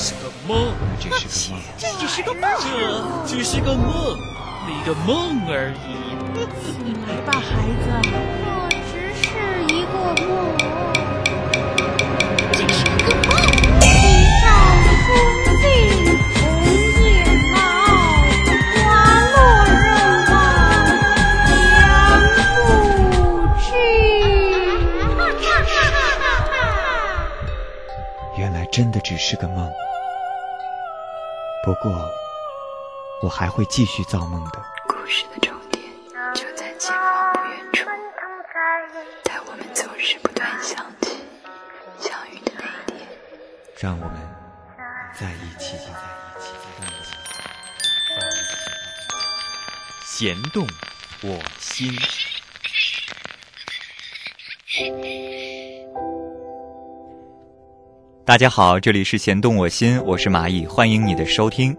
是个梦，这是个梦，这只是个梦，这只是个梦，一个梦而已。起来吧，孩子，这只是一个梦，这是一个梦。地上风静，红叶茂，花落人亡，两不知。原来真的只是个梦。不过，我还会继续造梦的。故事的终点就在前方不远处，在我们总是不断想起相遇的那一天。让我们在一起吧，在一起，在一起。弦动我心。大家好，这里是弦动我心，我是蚂蚁，欢迎你的收听。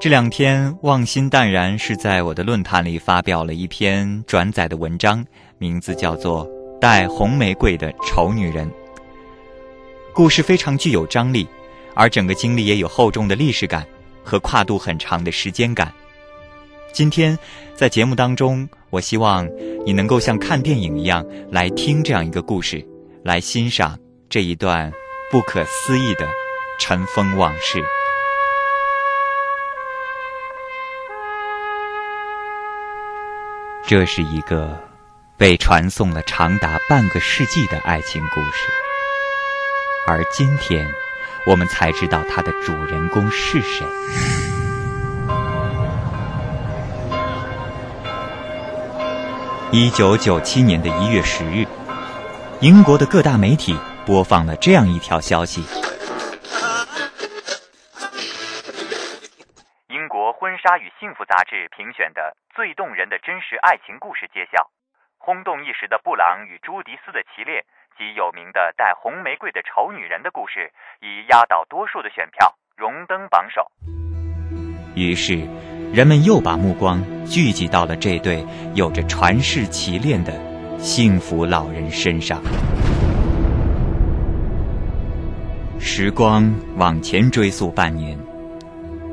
这两天，望心淡然是在我的论坛里发表了一篇转载的文章，名字叫做《戴红玫瑰的丑女人》。故事非常具有张力，而整个经历也有厚重的历史感和跨度很长的时间感。今天在节目当中，我希望你能够像看电影一样来听这样一个故事，来欣赏这一段不可思议的尘封往事。这是一个被传颂了长达半个世纪的爱情故事，而今天我们才知道它的主人公是谁。一九九七年的一月十日，英国的各大媒体播放了这样一条消息：英国婚纱与幸福杂志评选的最动人的真实爱情故事揭晓，轰动一时的布朗与朱迪斯的奇恋及有名的戴红玫瑰的丑女人的故事，以压倒多数的选票荣登榜首。于是，人们又把目光聚集到了这对有着传世奇恋的幸福老人身上。时光往前追溯半年，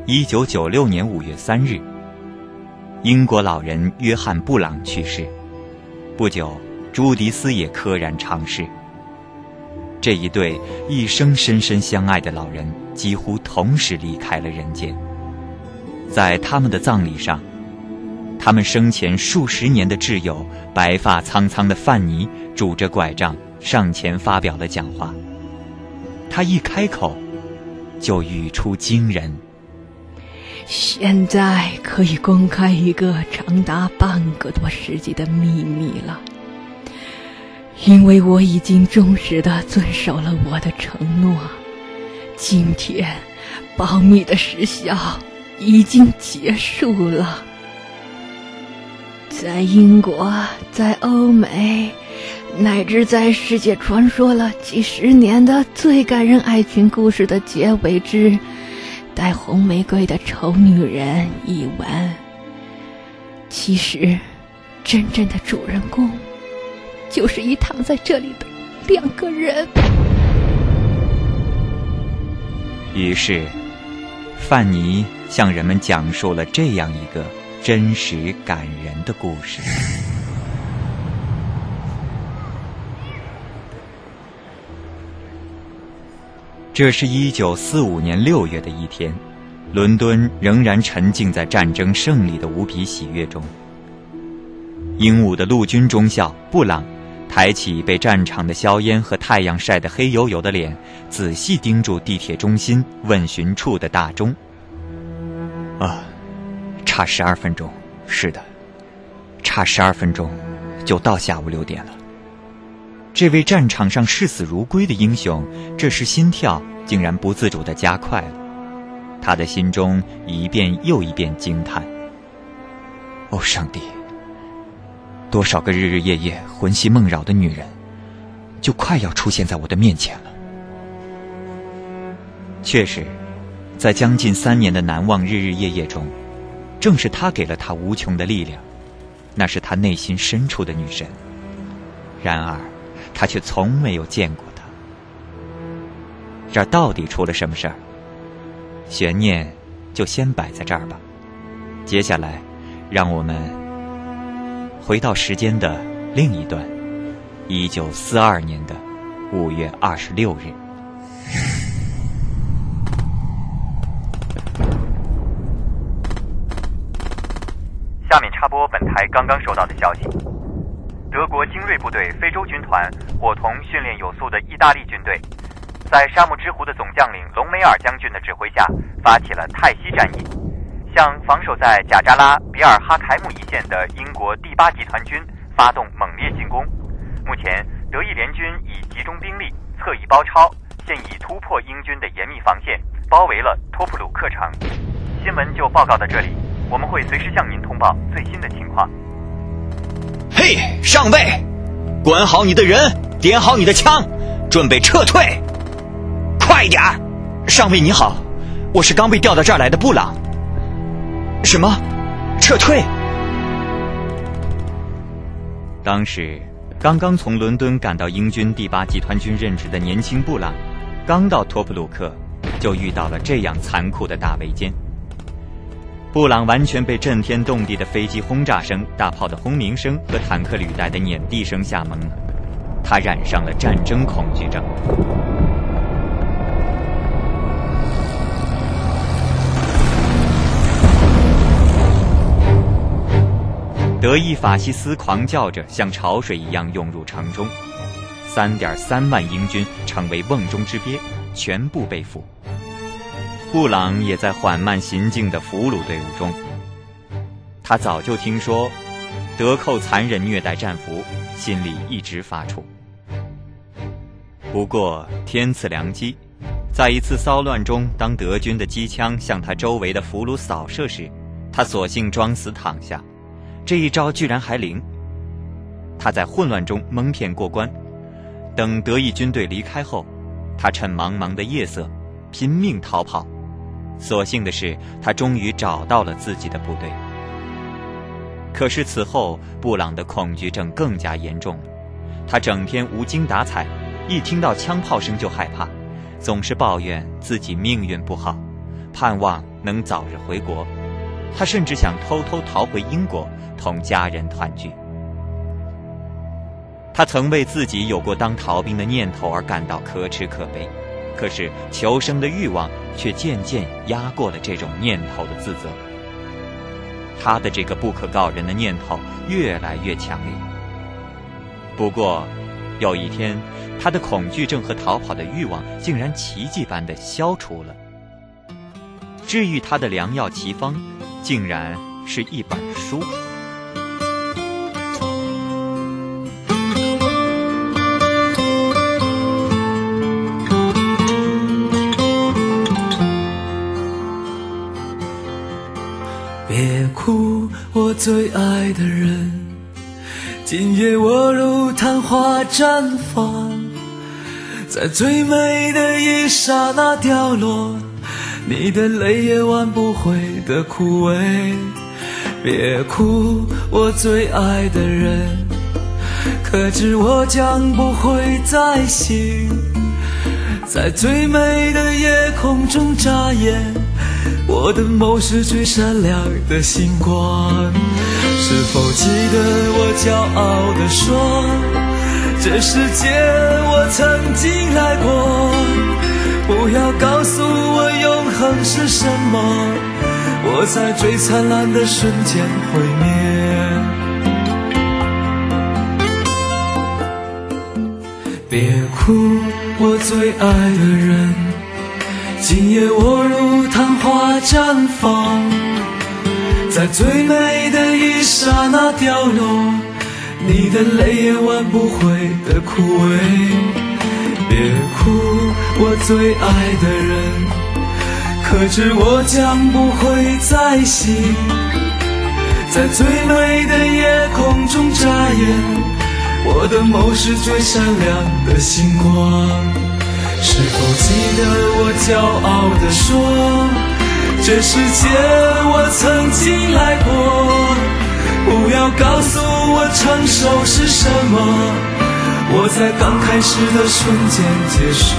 一九九六年五月三日，英国老人约翰·布朗去世。不久，朱迪斯也溘然长逝。这一对一生深深相爱的老人，几乎同时离开了人间。在他们的葬礼上，他们生前数十年的挚友、白发苍苍的范尼拄着拐杖上前发表了讲话。他一开口，就语出惊人。现在可以公开一个长达半个多世纪的秘密了，因为我已经忠实的遵守了我的承诺。今天，保密的时效已经结束了。在英国，在欧美，乃至在世界传说了几十年的最感人爱情故事的结尾之戴红玫瑰的丑女人一文，其实，真正的主人公，就是已躺在这里的两个人。于是，范尼向人们讲述了这样一个真实感人的故事。这是一九四五年六月的一天，伦敦仍然沉浸在战争胜利的无比喜悦中。英武的陆军中校布朗抬起被战场的硝烟和太阳晒得黑黝黝的脸，仔细盯住地铁中心问询处的大钟。啊，差十二分钟，是的，差十二分钟，就到下午六点了。这位战场上视死如归的英雄，这时心跳竟然不自主地加快了。他的心中一遍又一遍惊叹：“哦，上帝！多少个日日夜夜魂系梦扰的女人，就快要出现在我的面前了。”确实，在将近三年的难忘日日夜夜中，正是她给了他无穷的力量。那是他内心深处的女神。然而，他却从没有见过他。这儿到底出了什么事儿？悬念就先摆在这儿吧。接下来，让我们回到时间的另一段，一九四二年的五月二十六日。下面插播本台刚刚收到的消息：德国精锐部队非洲军团伙同训练有素的意大利军队，在沙漠之狐的总将领隆美尔将军的指挥下，发起了泰西战役，向防守在贾扎拉比尔哈凯姆一线的英国第八集团军发动猛烈进攻。目前，德意联军已集中兵力，侧翼包抄，现已突破英军的严密防线，包围了托普鲁克城。新闻就报告到这里。我们会随时向您通报最新的情况。嘿，上尉，管好你的人，点好你的枪，准备撤退，快点儿！上尉你好，我是刚被调到这儿来的布朗。什么？撤退？当时，刚刚从伦敦赶到英军第八集团军任职的年轻布朗，刚到托普鲁克，就遇到了这样残酷的大围歼。布朗完全被震天动地的飞机轰炸声、大炮的轰鸣声和坦克履带的碾地声吓懵了，他染上了战争恐惧症。德意法西斯狂叫着，像潮水一样涌入城中，三点三万英军成为瓮中之鳖，全部被俘。布朗也在缓慢行进的俘虏队伍中。他早就听说德寇残忍虐待战俘，心里一直发怵。不过天赐良机，在一次骚乱中，当德军的机枪向他周围的俘虏扫射时，他索性装死躺下。这一招居然还灵。他在混乱中蒙骗过关。等德意军队离开后，他趁茫茫的夜色，拼命逃跑。所幸的是，他终于找到了自己的部队。可是此后，布朗的恐惧症更加严重了。他整天无精打采，一听到枪炮声就害怕，总是抱怨自己命运不好，盼望能早日回国。他甚至想偷偷逃回英国，同家人团聚。他曾为自己有过当逃兵的念头而感到可耻可悲。可是求生的欲望却渐渐压过了这种念头的自责。他的这个不可告人的念头越来越强烈。不过，有一天，他的恐惧症和逃跑的欲望竟然奇迹般的消除了。治愈他的良药奇方，竟然是一本书。最爱的人，今夜我如昙花绽放，在最美的一刹那掉落，你的泪也挽不回的枯萎。别哭，我最爱的人，可知我将不会再醒，在最美的夜空中眨眼。我的眸是最闪亮的星光，是否记得我骄傲地说，这世界我曾经来过？不要告诉我永恒是什么，我在最灿烂的瞬间毁灭。别哭，我最爱的人。今夜我如昙花绽放，在最美的刹那掉落，你的泪也挽不回的枯萎。别哭，我最爱的人，可知我将不会再醒，在最美的夜空中眨眼，我的眸是最闪亮的星光。是否记得我骄傲地说，这世界我曾经来过？不要告诉我成熟是什么，我在刚开始的瞬间结束。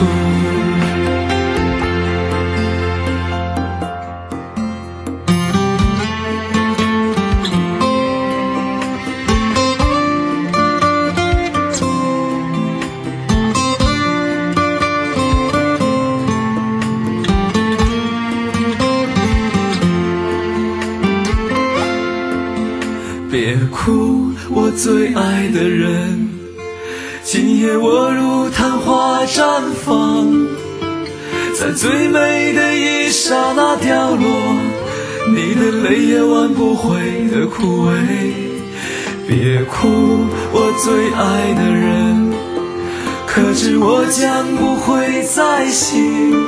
最爱的人。今夜我如昙花绽放，在最美的一刹那掉落，你的泪也挽不回的枯萎。别哭，我最爱的人，可知我将不会再醒，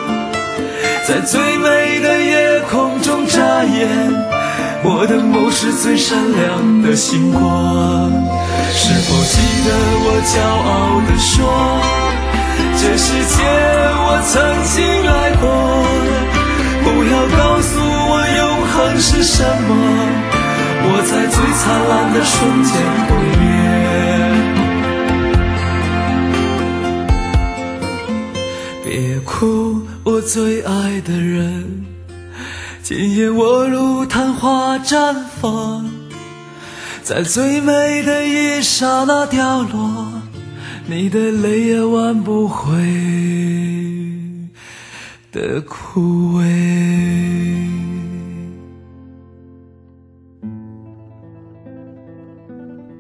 在最美的夜空中眨眼。我的眸是最闪亮的星光，是否记得我骄傲地说，这世界我曾经来过？不要告诉我永恒是什么，我在最灿烂的瞬间毁灭。别哭，我最爱的人。今夜我如昙花绽放，在最美的一刹那掉落，你的泪也挽不回的枯萎。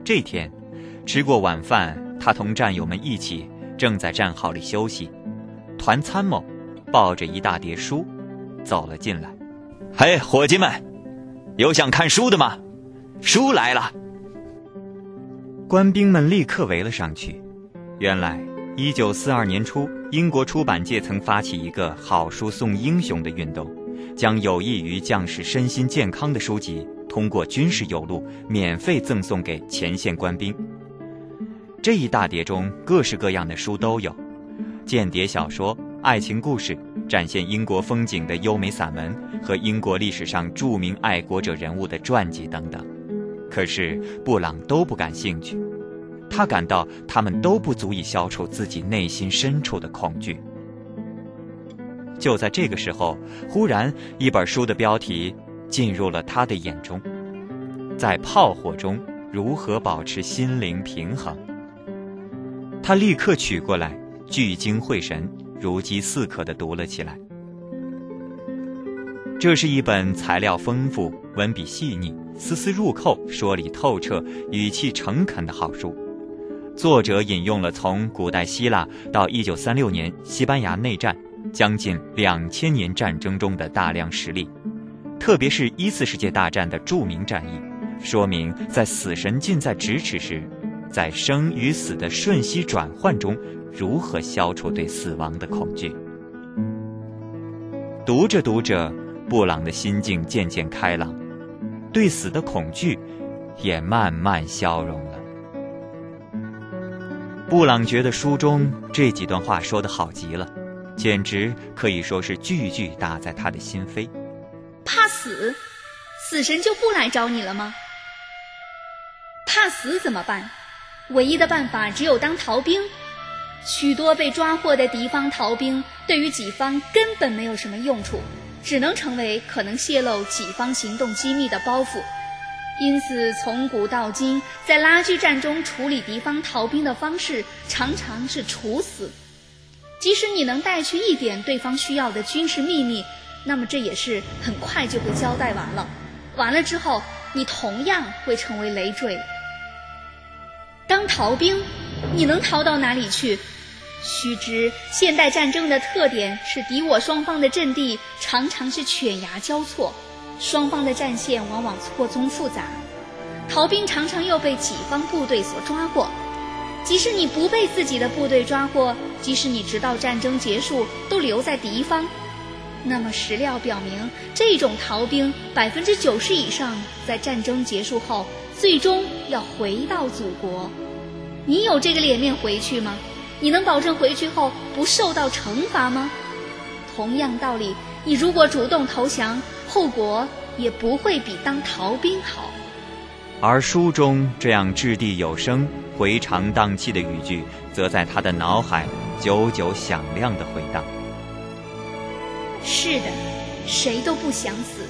这天，吃过晚饭，他同战友们一起正在战壕里休息，团参谋抱着一大叠书走了进来。嘿，伙计们，有想看书的吗？书来了！官兵们立刻围了上去。原来，一九四二年初，英国出版界曾发起一个“好书送英雄”的运动，将有益于将士身心健康的书籍，通过军事邮路免费赠送给前线官兵。这一大叠中，各式各样的书都有：间谍小说、爱情故事。展现英国风景的优美散文和英国历史上著名爱国者人物的传记等等，可是布朗都不感兴趣，他感到他们都不足以消除自己内心深处的恐惧。就在这个时候，忽然一本书的标题进入了他的眼中，在炮火中如何保持心灵平衡？他立刻取过来，聚精会神。如饥似渴地读了起来。这是一本材料丰富、文笔细腻、丝丝入扣、说理透彻、语气诚恳的好书。作者引用了从古代希腊到1936年西班牙内战将近两千年战争中的大量实例，特别是一次世界大战的著名战役，说明在死神近在咫尺时，在生与死的瞬息转换中。如何消除对死亡的恐惧？读着读着，布朗的心境渐渐开朗，对死的恐惧也慢慢消融了。布朗觉得书中这几段话说的好极了，简直可以说是句句打在他的心扉。怕死，死神就不来找你了吗？怕死怎么办？唯一的办法只有当逃兵。许多被抓获的敌方逃兵对于己方根本没有什么用处，只能成为可能泄露己方行动机密的包袱。因此，从古到今，在拉锯战中处理敌方逃兵的方式常常是处死。即使你能带去一点对方需要的军事秘密，那么这也是很快就会交代完了。完了之后，你同样会成为累赘。当逃兵。你能逃到哪里去？须知，现代战争的特点是敌我双方的阵地常常是犬牙交错，双方的战线往往错综复杂，逃兵常常又被己方部队所抓获。即使你不被自己的部队抓获，即使你直到战争结束都留在敌方，那么史料表明，这种逃兵百分之九十以上在战争结束后最终要回到祖国。你有这个脸面回去吗？你能保证回去后不受到惩罚吗？同样道理，你如果主动投降，后果也不会比当逃兵好。而书中这样掷地有声、回肠荡气的语句，则在他的脑海久久响亮的回荡。是的，谁都不想死，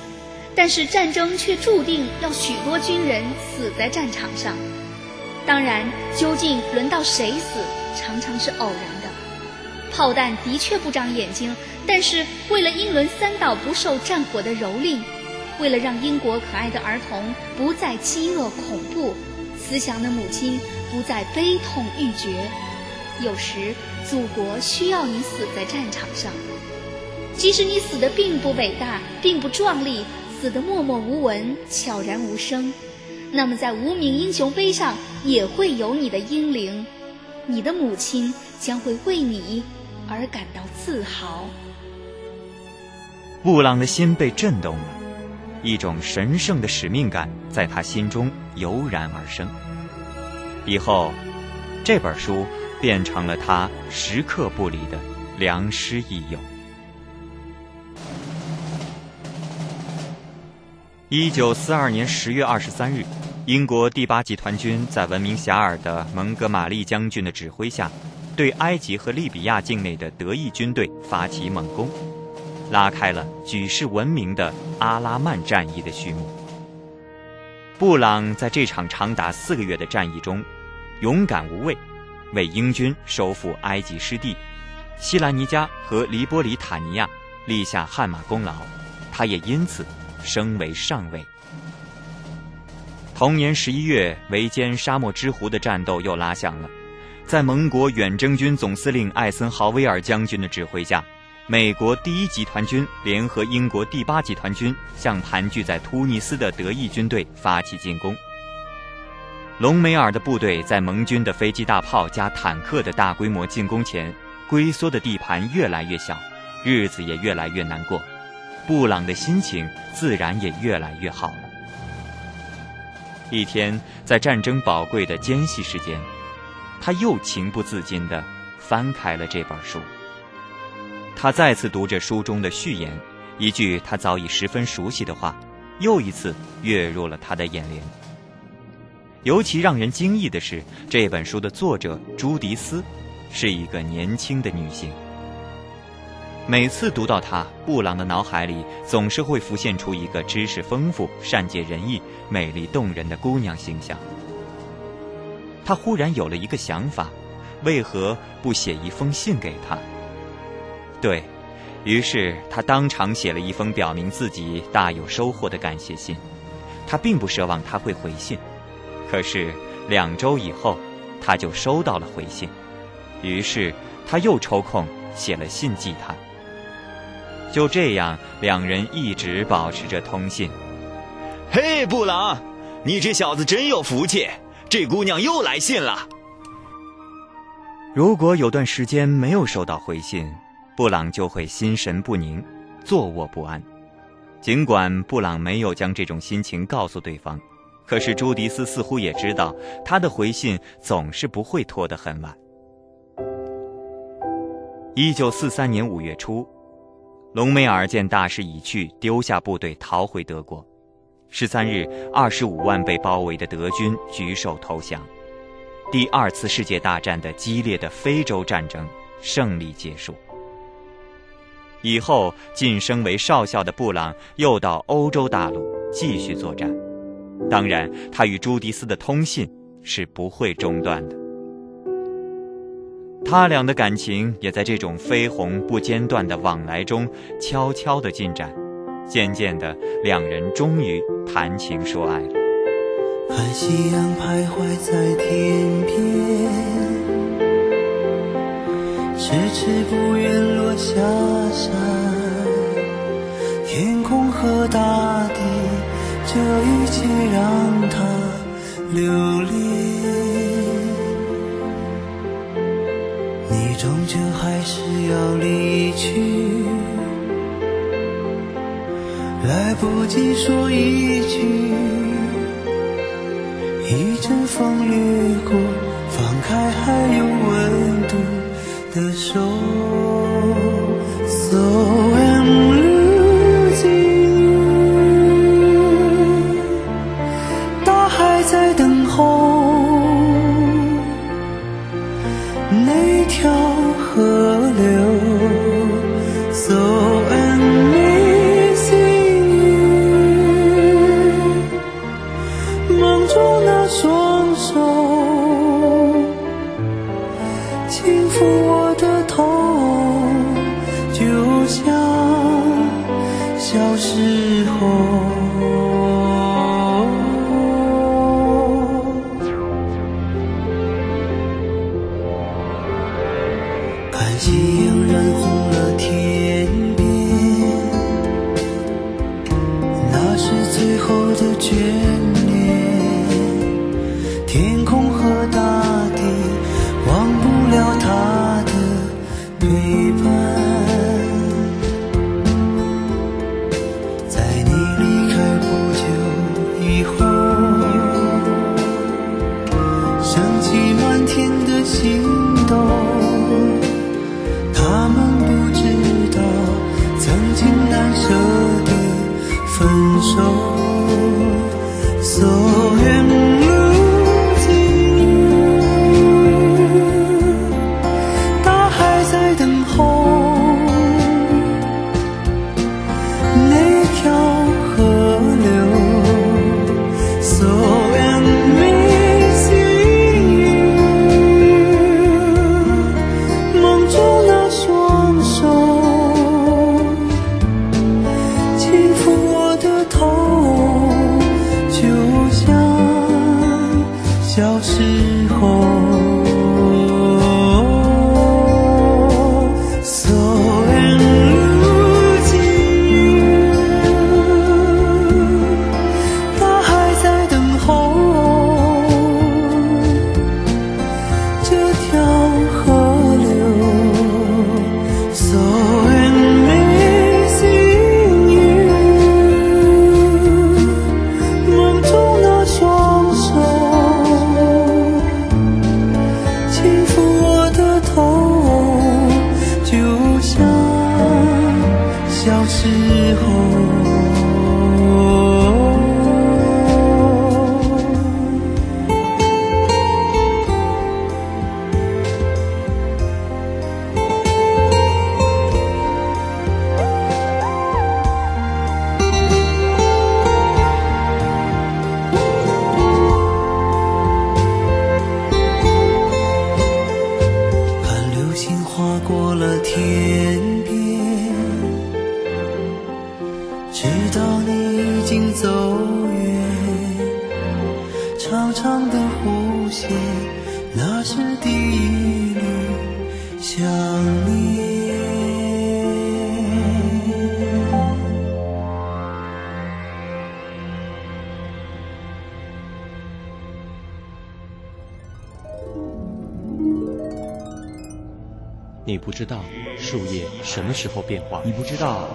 但是战争却注定要许多军人死在战场上。当然，究竟轮到谁死，常常是偶然的。炮弹的确不长眼睛，但是为了英伦三岛不受战火的蹂躏，为了让英国可爱的儿童不再饥饿恐怖，慈祥的母亲不再悲痛欲绝。有时，祖国需要你死在战场上，即使你死的并不伟大，并不壮丽，死的默默无闻，悄然无声，那么在无名英雄碑上也会有你的英灵，你的母亲将会为你而感到自豪。布朗的心被震动了，一种神圣的使命感在他心中油然而生。以后，这本书。变成了他时刻不离的良师益友。一九四二年十月二十三日，英国第八集团军在闻名遐迩的蒙哥马利将军的指挥下，对埃及和利比亚境内的德意军队发起猛攻，拉开了举世闻名的阿拉曼战役的序幕。布朗在这场长达四个月的战役中，勇敢无畏。为英军收复埃及失地，西兰尼加和黎波里塔尼亚立下汗马功劳，他也因此升为上尉。同年十一月，围歼沙漠之狐的战斗又拉响了，在盟国远征军总司令艾森豪威尔将军的指挥下，美国第一集团军联合英国第八集团军，向盘踞在突尼斯的德意军队发起进攻。隆美尔的部队在盟军的飞机、大炮加坦克的大规模进攻前，龟缩的地盘越来越小，日子也越来越难过。布朗的心情自然也越来越好了。一天，在战争宝贵的间隙时间，他又情不自禁地翻开了这本书。他再次读着书中的序言，一句他早已十分熟悉的话，又一次跃入了他的眼帘。尤其让人惊异的是，这本书的作者朱迪斯是一个年轻的女性。每次读到她，布朗的脑海里总是会浮现出一个知识丰富、善解人意、美丽动人的姑娘形象。他忽然有了一个想法：为何不写一封信给她？对于是，他当场写了一封表明自己大有收获的感谢信。他并不奢望他会回信。可是两周以后，他就收到了回信，于是他又抽空写了信寄他。就这样，两人一直保持着通信。嘿，布朗，你这小子真有福气，这姑娘又来信了。如果有段时间没有收到回信，布朗就会心神不宁，坐卧不安。尽管布朗没有将这种心情告诉对方。可是朱迪斯似乎也知道，他的回信总是不会拖得很晚。一九四三年五月初，隆美尔见大势已去，丢下部队逃回德国。十三日，二十五万被包围的德军举手投降。第二次世界大战的激烈的非洲战争胜利结束。以后晋升为少校的布朗又到欧洲大陆继续作战。当然，他与朱迪斯的通信是不会中断的。他俩的感情也在这种绯红不间断的往来中悄悄地进展。渐渐的，两人终于谈情说爱了。看夕阳徘徊在天边，迟迟不愿落下山，天空和大地。这一切让他留恋，终究还是要离去，来不及说一句，一阵风掠过，放开还有温度的手。眷什么时候变化，你不知道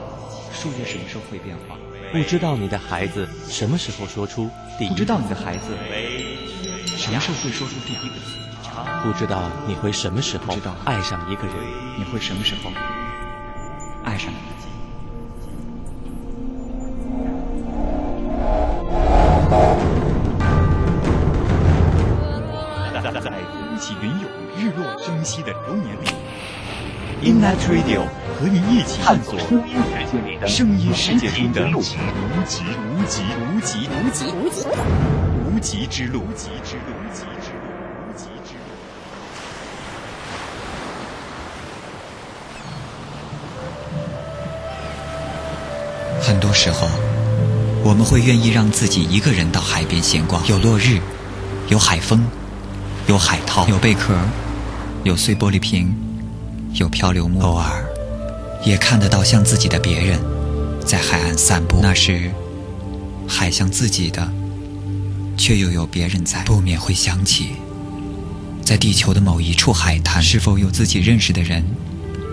树叶什么时候会变化，不知道你的孩子什么时候说出第一不知道你的孩子。什么时候会说出第一个字，不知道。你会什么时候爱上一个人。你会什么时候，Innet Radio 和你一起探索声音世界里的声音世界中的无极、无极、无极、无极、无极、无极、之路、无极之路、无极之路、无极之路。很多时候，我们会愿意让自己一个人到海边闲逛，有落日，有海风，有海涛，有贝壳，有碎玻璃瓶，有漂流木，偶尔也看得到像自己的别人在海岸散步，那时海像自己的，却又有别人在，不免会想起，在地球的某一处海滩，是否有自己认识的人，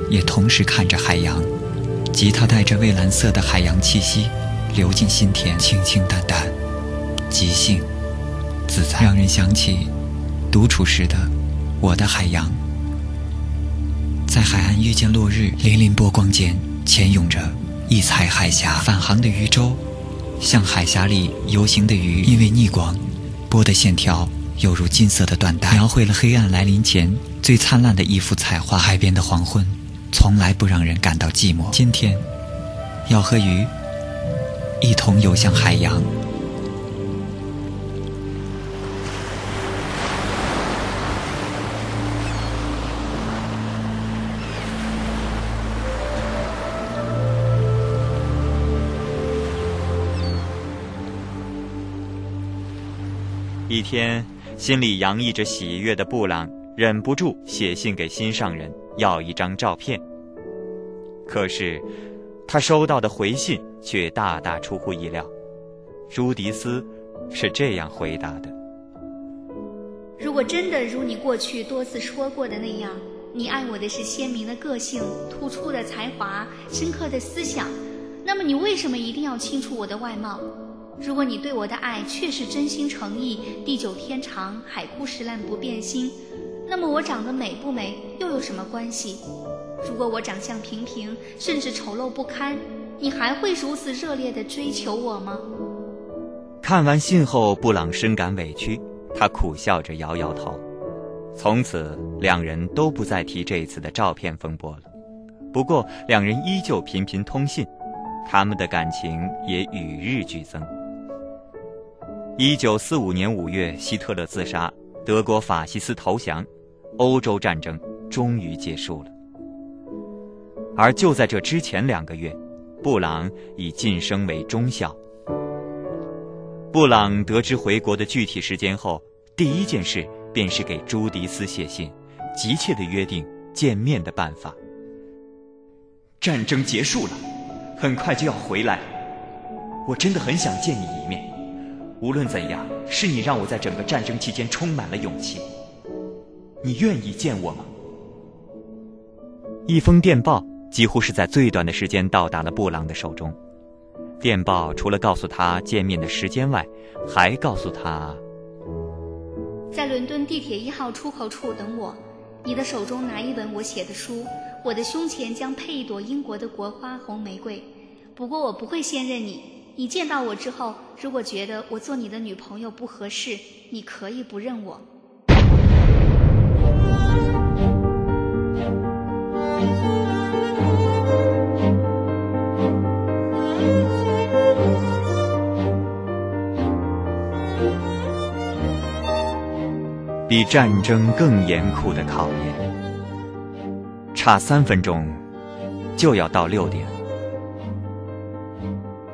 也同时看着海洋。吉他带着蔚蓝色的海洋气息流进心田，清清淡淡，即兴自在，让人想起独处时的我的海洋。在海岸遇见落日，粼粼波光间潜涌着一彩海峡，返航的渔舟，像海峡里游行的鱼，因为逆光，波的线条犹如金色的缎带，描绘了黑暗来临前最灿烂的一幅彩画。海边的黄昏。从来不让人感到寂寞。今天，要和鱼一同游向海洋。一天，心里洋溢着喜悦的布朗忍不住写信给心上人。要一张照片，可是他收到的回信却大大出乎意料。朱迪斯是这样回答的：“如果真的如你过去多次说过的那样，你爱我的是鲜明的个性、突出的才华、深刻的思想，那么你为什么一定要清楚我的外貌？如果你对我的爱确是真心诚意、地久天长、海枯石烂不变心，那么我长得美不美又有什么关系？如果我长相平平，甚至丑陋不堪，你还会如此热烈地追求我吗？”看完信后，布朗深感委屈，他苦笑着摇摇头。从此，两人都不再提这次的照片风波了。不过，两人依旧频频通信，他们的感情也与日俱增。一九四五年五月，希特勒自杀，德国法西斯投降，欧洲战争终于结束了。而就在这之前两个月，布朗已晋升为中校。布朗得知回国的具体时间后，第一件事便是给朱迪斯写信，急切的约定见面的办法。战争结束了，很快就要回来，我真的很想见你一面。无论怎样，是你让我在整个战争期间充满了勇气。你愿意见我吗？一封电报几乎是在最短的时间到达了布朗的手中。电报除了告诉他见面的时间外，还告诉他，在伦敦地铁一号出口处等我。你的手中拿一本我写的书，我的胸前将配一朵英国的国花红玫瑰。不过我不会先认你。你见到我之后，如果觉得我做你的女朋友不合适，你可以不认我。比战争更严酷的考验，差三分钟就要到六点。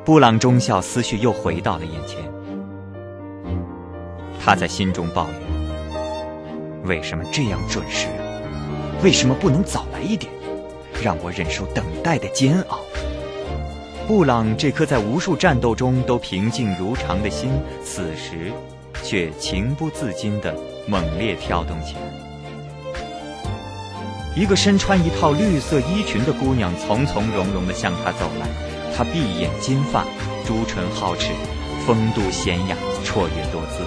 布朗中校思绪又回到了眼前，他在心中抱怨：为什么这样准时？为什么不能早来一点，让我忍受等待的煎熬？布朗这颗在无数战斗中都平静如常的心，此时却情不自禁地猛烈跳动起来。一个身穿一套绿色衣裙的姑娘从从容容地向他走来，她碧眼金发，朱唇皓齿，风度娴雅，绰约多姿，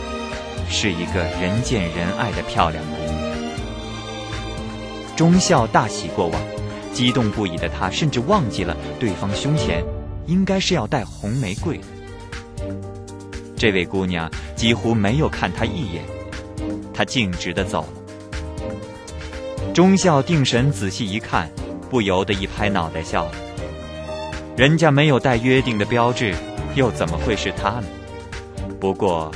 是一个人见人爱的漂亮姑娘。忠孝大喜过望，激动不已的他甚至忘记了对方胸前。应该是要戴红玫瑰的。这位姑娘几乎没有看他一眼，她径直的走了。忠孝定神仔细一看，不由得一拍脑袋笑了。人家没有带约定的标志，又怎么会是他呢？不过，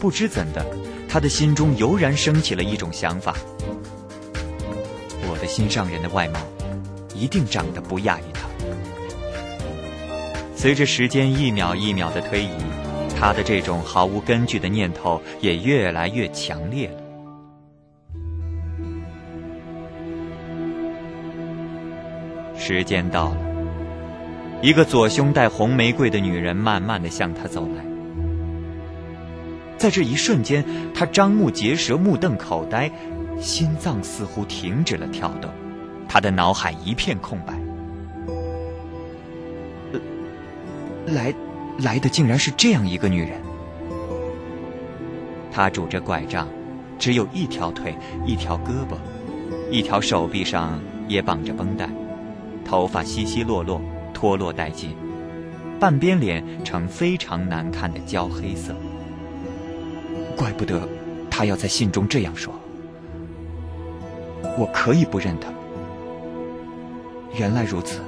不知怎的，他的心中油然升起了一种想法：我的心上人的外貌，一定长得不亚于他。随着时间一秒一秒的推移，他的这种毫无根据的念头也越来越强烈了。时间到了，一个左胸戴红玫瑰的女人慢慢的向他走来。在这一瞬间，他张目结舌，目瞪口呆，心脏似乎停止了跳动，他的脑海一片空白。来，来的竟然是这样一个女人。她拄着拐杖，只有一条腿，一条胳膊，一条手臂上也绑着绷带，头发稀稀落落，脱落殆尽，半边脸呈非常难看的焦黑色。怪不得他要在信中这样说。我可以不认他。原来如此，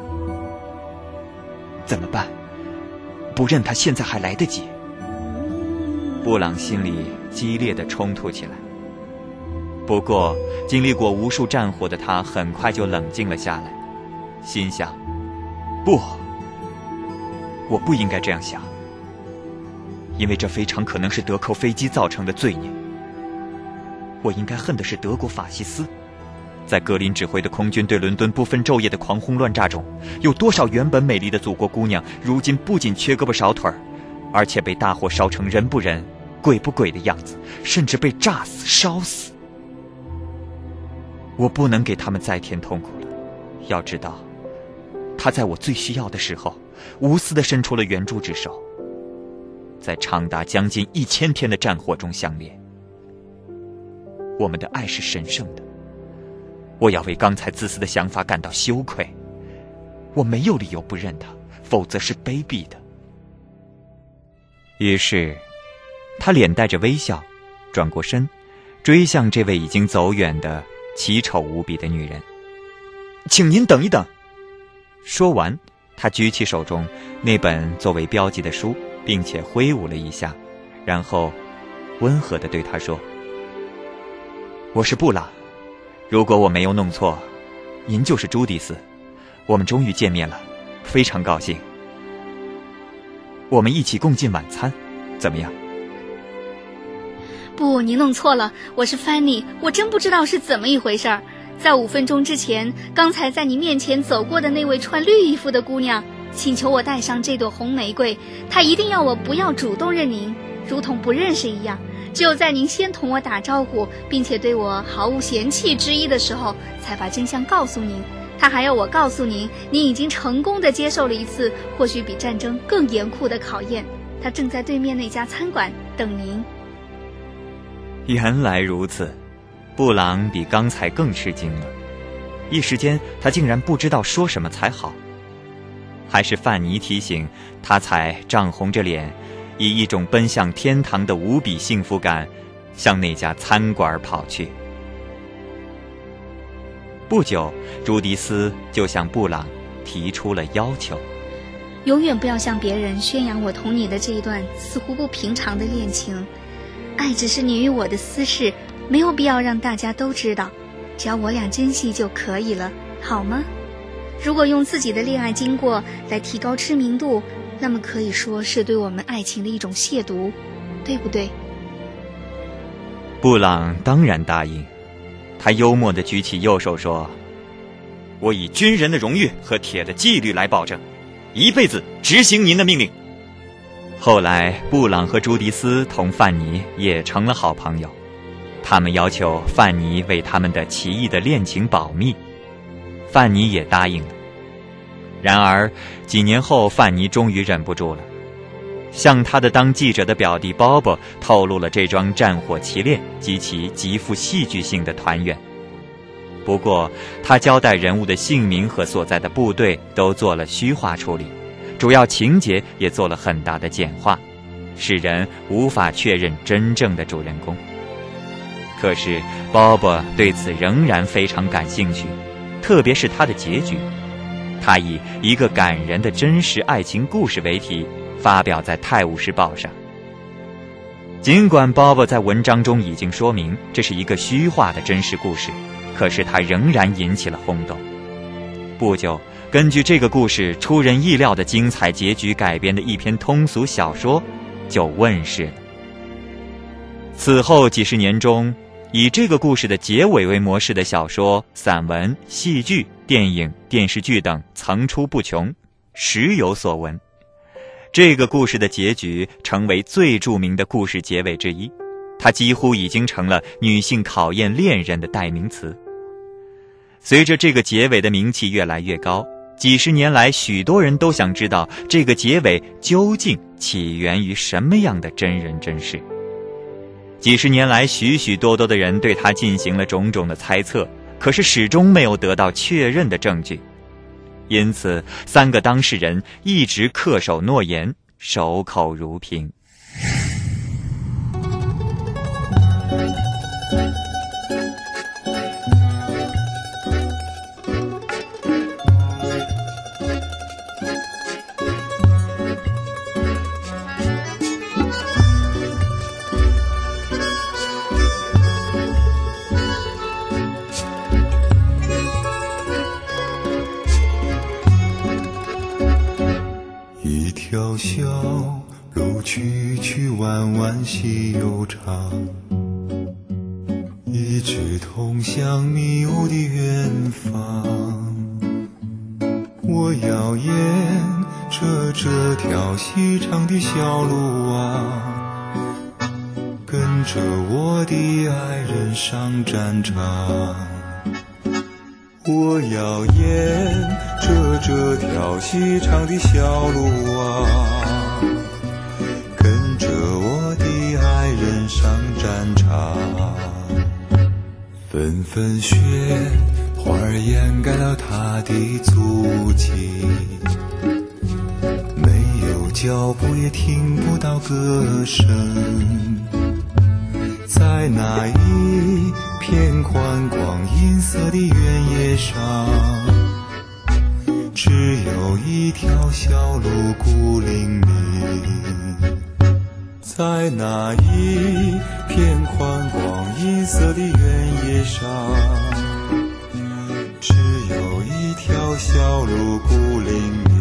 怎么办？不认他，现在还来得及。布朗心里激烈的冲突起来。不过，经历过无数战火的他，很快就冷静了下来，心想：不，我不应该这样想，因为这非常可能是德寇飞机造成的罪孽。我应该恨的是德国法西斯。在格林指挥的空军对伦敦不分昼夜的狂轰乱炸中，有多少原本美丽的祖国姑娘，如今不仅缺胳膊少腿儿，而且被大火烧成人不人、鬼不鬼的样子，甚至被炸死、烧死。我不能给他们再添痛苦了。要知道，他在我最需要的时候，无私的伸出了援助之手。在长达将近一千天的战火中相恋，我们的爱是神圣的。我要为刚才自私的想法感到羞愧。我没有理由不认他，否则是卑鄙的。于是，他脸带着微笑，转过身，追向这位已经走远的奇丑无比的女人。请您等一等。说完，他举起手中那本作为标记的书，并且挥舞了一下，然后温和的对他说：“我是布朗。如果我没有弄错，您就是朱迪斯。我们终于见面了，非常高兴。我们一起共进晚餐，怎么样？”不，你弄错了，我是 Fanny，我真不知道是怎么一回事儿。在五分钟之前，刚才在你面前走过的那位穿绿衣服的姑娘，请求我带上这朵红玫瑰。她一定要我不要主动认您，如同不认识一样。只有在您先同我打招呼，并且对我毫无嫌弃之意的时候，才把真相告诉您。她还要我告诉您，您已经成功的接受了一次或许比战争更严酷的考验。她正在对面那家餐馆等您。原来如此。布朗比刚才更吃惊了，一时间他竟然不知道说什么才好。还是范尼提醒他，才涨红着脸，以一种奔向天堂的无比幸福感，向那家餐馆跑去。不久，朱迪斯就向布朗提出了要求：永远不要向别人宣扬我同你的这一段似乎不平常的恋情，爱只是你与我的私事。没有必要让大家都知道，只要我俩珍惜就可以了，好吗？如果用自己的恋爱经过来提高知名度，那么可以说是对我们爱情的一种亵渎，对不对？布朗当然答应，他幽默的举起右手说：“我以军人的荣誉和铁的纪律来保证，一辈子执行您的命令。”后来，布朗和朱迪斯同范尼也成了好朋友。他们要求范尼为他们的奇异的恋情保密，范尼也答应了。然而几年后，范尼终于忍不住了，向他的当记者的表弟鲍勃透露了这桩战火奇恋及其极富戏剧性的团圆。不过，他交代人物的姓名和所在的部队都做了虚化处理，主要情节也做了很大的简化，使人无法确认真正的主人公。可是，鲍勃对此仍然非常感兴趣，特别是他的结局。他以一个感人的真实爱情故事为题，发表在《泰晤士报》上。尽管鲍勃在文章中已经说明这是一个虚化的真实故事，可是他仍然引起了轰动。不久，根据这个故事出人意料的精彩结局改编的一篇通俗小说就问世了。此后几十年中，以这个故事的结尾为模式的小说、散文、戏剧、电影、电视剧等层出不穷，时有所闻。这个故事的结局成为最著名的故事结尾之一，它几乎已经成了女性考验恋人的代名词。随着这个结尾的名气越来越高，几十年来，许多人都想知道这个结尾究竟起源于什么样的真人真事。几十年来，许许多多的人对他进行了种种的猜测，可是始终没有得到确认的证据。因此，三个当事人一直恪守诺言，守口如瓶。弯弯细又长，一直通向迷雾的远方。我要沿着这条细长的小路啊，跟着我的爱人上战场。我要沿着这条细长的小路啊，上战场。纷纷雪花掩盖了他的足迹，没有脚步也听不到歌声，在那一片宽广银色的原野上，只有一条小路孤零零。在那一片宽广银色的原野上，只有一条小路孤零零。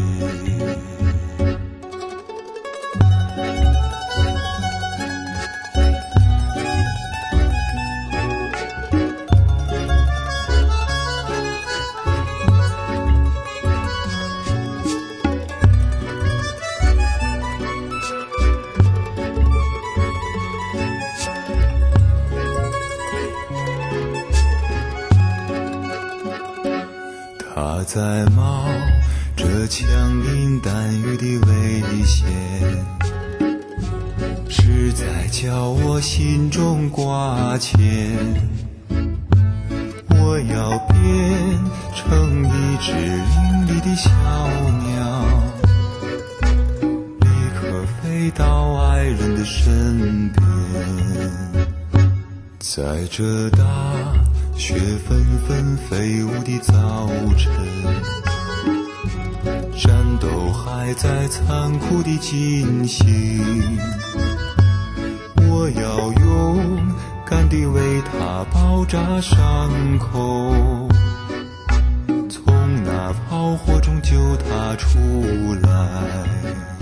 在冒着枪林弹雨的危险，是在叫我心中挂牵。我要变成一只伶俐的小鸟，立刻飞到爱人的身边，在这大。雪纷纷飞舞的早晨，战斗还在残酷的进行。我要勇敢地为他包扎伤口，从那炮火中救他出来。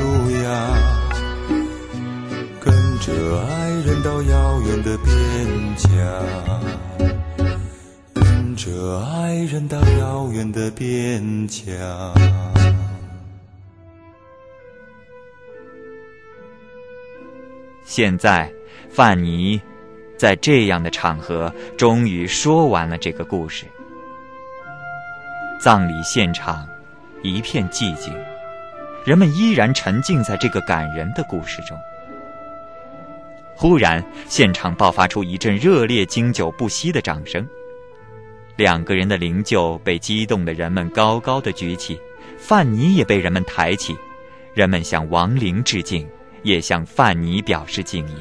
路呀，跟着爱人到遥远的边疆，跟着爱人到遥远的边疆。现在，范尼在这样的场合终于说完了这个故事。葬礼现场一片寂静，人们依然沉浸在这个感人的故事中。忽然，现场爆发出一阵热烈、经久不息的掌声。两个人的灵柩被激动的人们高高的举起，范尼也被人们抬起，人们向亡灵致敬。也向范尼表示敬意。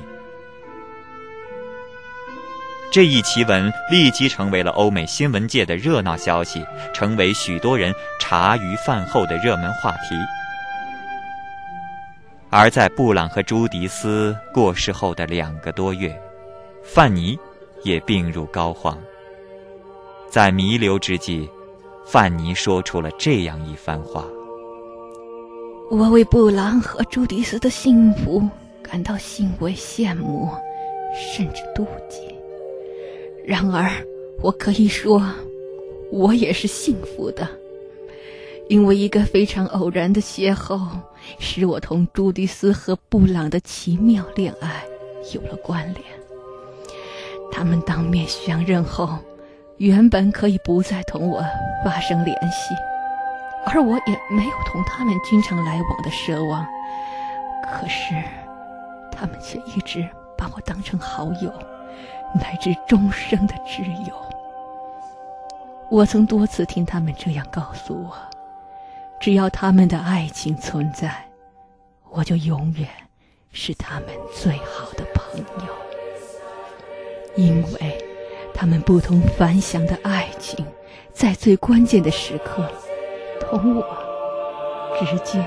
这一奇闻立即成为了欧美新闻界的热闹消息，成为许多人茶余饭后的热门话题。而在布朗和朱迪斯过世后的两个多月，范尼也病入膏肓。在弥留之际，范尼说出了这样一番话。我为布朗和朱迪斯的幸福感到欣慰、羡慕，甚至妒忌。然而，我可以说，我也是幸福的，因为一个非常偶然的邂逅，使我同朱迪斯和布朗的奇妙恋爱有了关联。他们当面相认后，原本可以不再同我发生联系。而我也没有同他们经常来往的奢望，可是他们却一直把我当成好友，乃至终生的挚友。我曾多次听他们这样告诉我：只要他们的爱情存在，我就永远是他们最好的朋友，因为他们不同凡响的爱情，在最关键的时刻，同我直接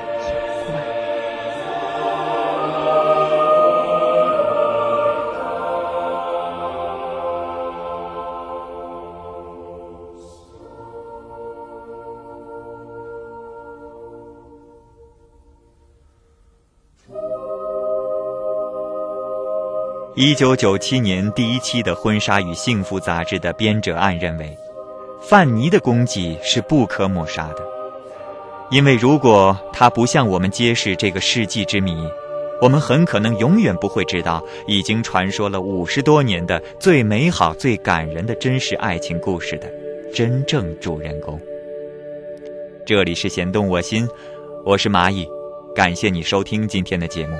一九九七年第一期的《婚纱与幸福》杂志的编者暗认为，范尼的功绩是不可抹杀的，因为如果他不向我们揭示这个世纪之谜，我们很可能永远不会知道已经传说了五十多年的最美好、最感人的真实爱情故事的真正主人公。这里是弦动我心，我是蚂蚁，感谢你收听今天的节目。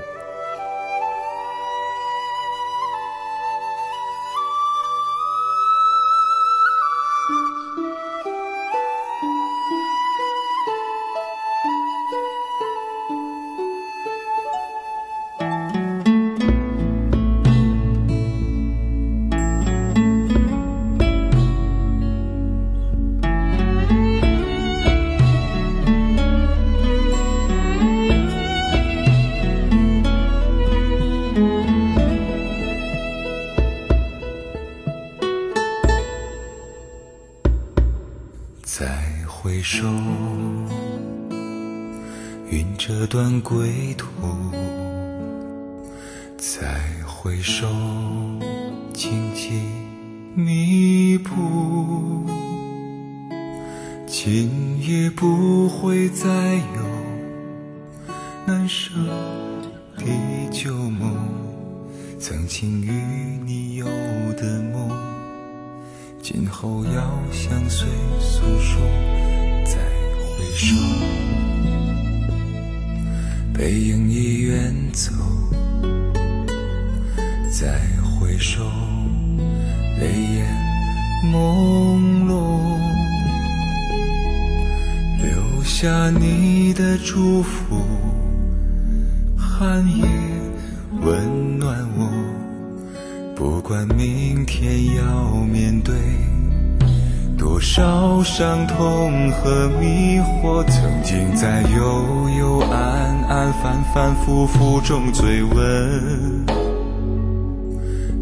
多少伤痛和迷惑，曾经在幽幽暗暗、反反复复中追问，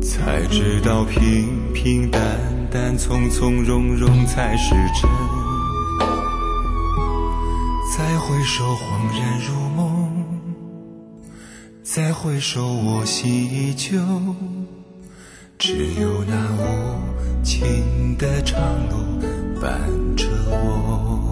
才知道平平淡淡、从从容容才是真。再回首，恍然如梦；再回首，我心依旧。只有那无情的长路伴着我。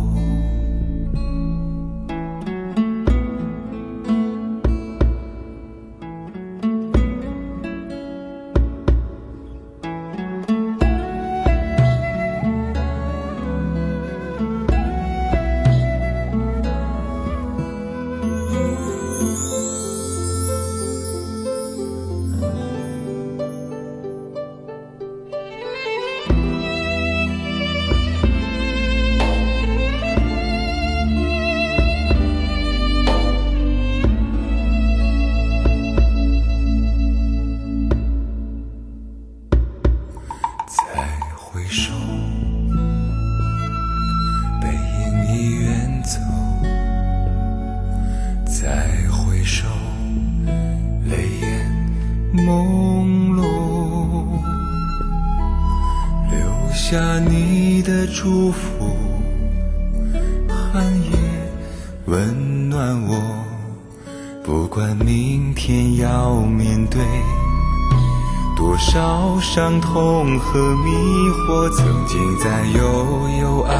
温暖我。不管明天要面对多少伤痛和迷惑，曾经在幽幽暗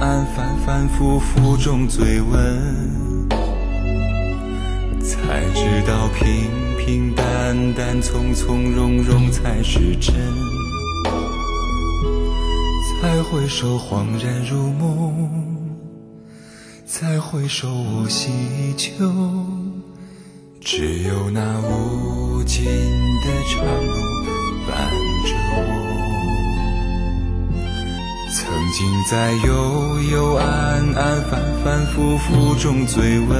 暗、反反复复中追问，才知道平。平淡淡，从从容容才是真。再回首，恍然如梦；再回首，我心依旧。只有那无尽的长路伴着我。曾经在幽幽暗暗、反反复复中追问，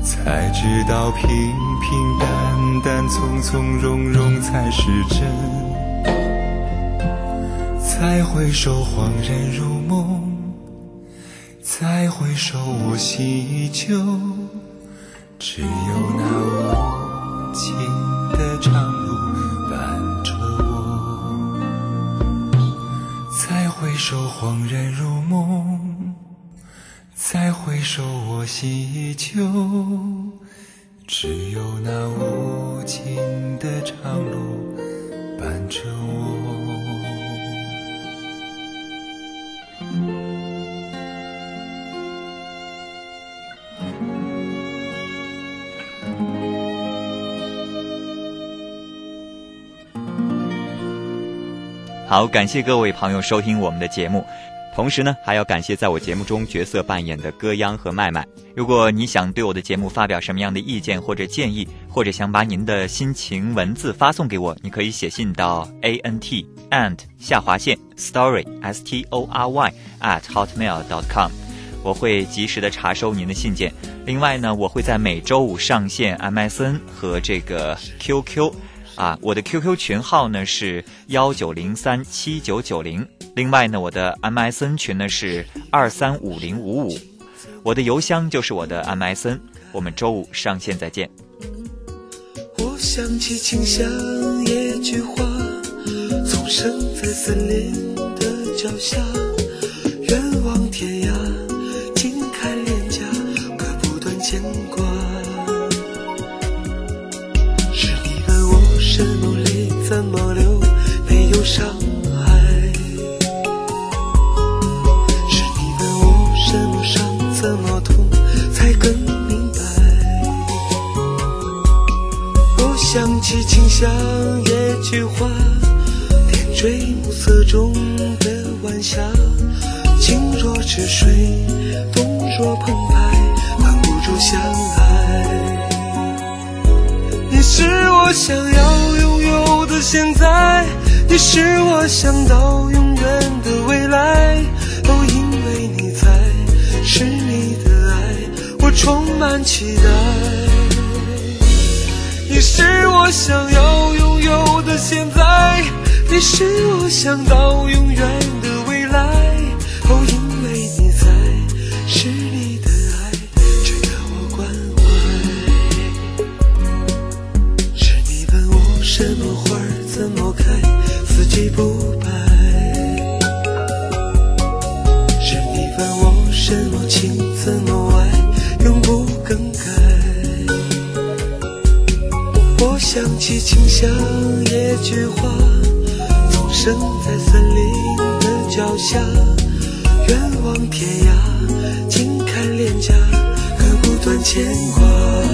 才知道平平淡淡、从从容容才是真。再回首，恍然如梦；再回首，我心依旧。只有那无尽的长路伴着我。再回首，恍然如梦；再回首，我心依旧。只有那无尽的长路伴着我。好，感谢各位朋友收听我们的节目，同时呢，还要感谢在我节目中角色扮演的歌央和麦麦。如果你想对我的节目发表什么样的意见或者建议，或者想把您的心情文字发送给我，你可以写信到 a n t and 下划线 story s t o r y at hotmail dot com，我会及时的查收您的信件。另外呢，我会在每周五上线 MSN 和这个 QQ。啊，我的 QQ 群号呢是幺九零三七九九零，另外呢，我的 MSN 群呢是二三五零五五，我的邮箱就是我的 MSN。我们周五上线再见。我想起清香野菊花，丛生在森林的脚下，远望怎么留，没有伤害？是你问我什么伤怎么痛，才更明白。我想起清香野菊花，点缀暮色中的晚霞，情若止水，动若澎湃，挡不住相爱。你是我想要拥的现在，你是我想到永远的未来，都因为你在，是你的爱，我充满期待。你是我想要拥有的现在，你是我想到永远起清香野菊花，总生在森林的脚下，远望天涯，近看脸颊，可不断牵挂。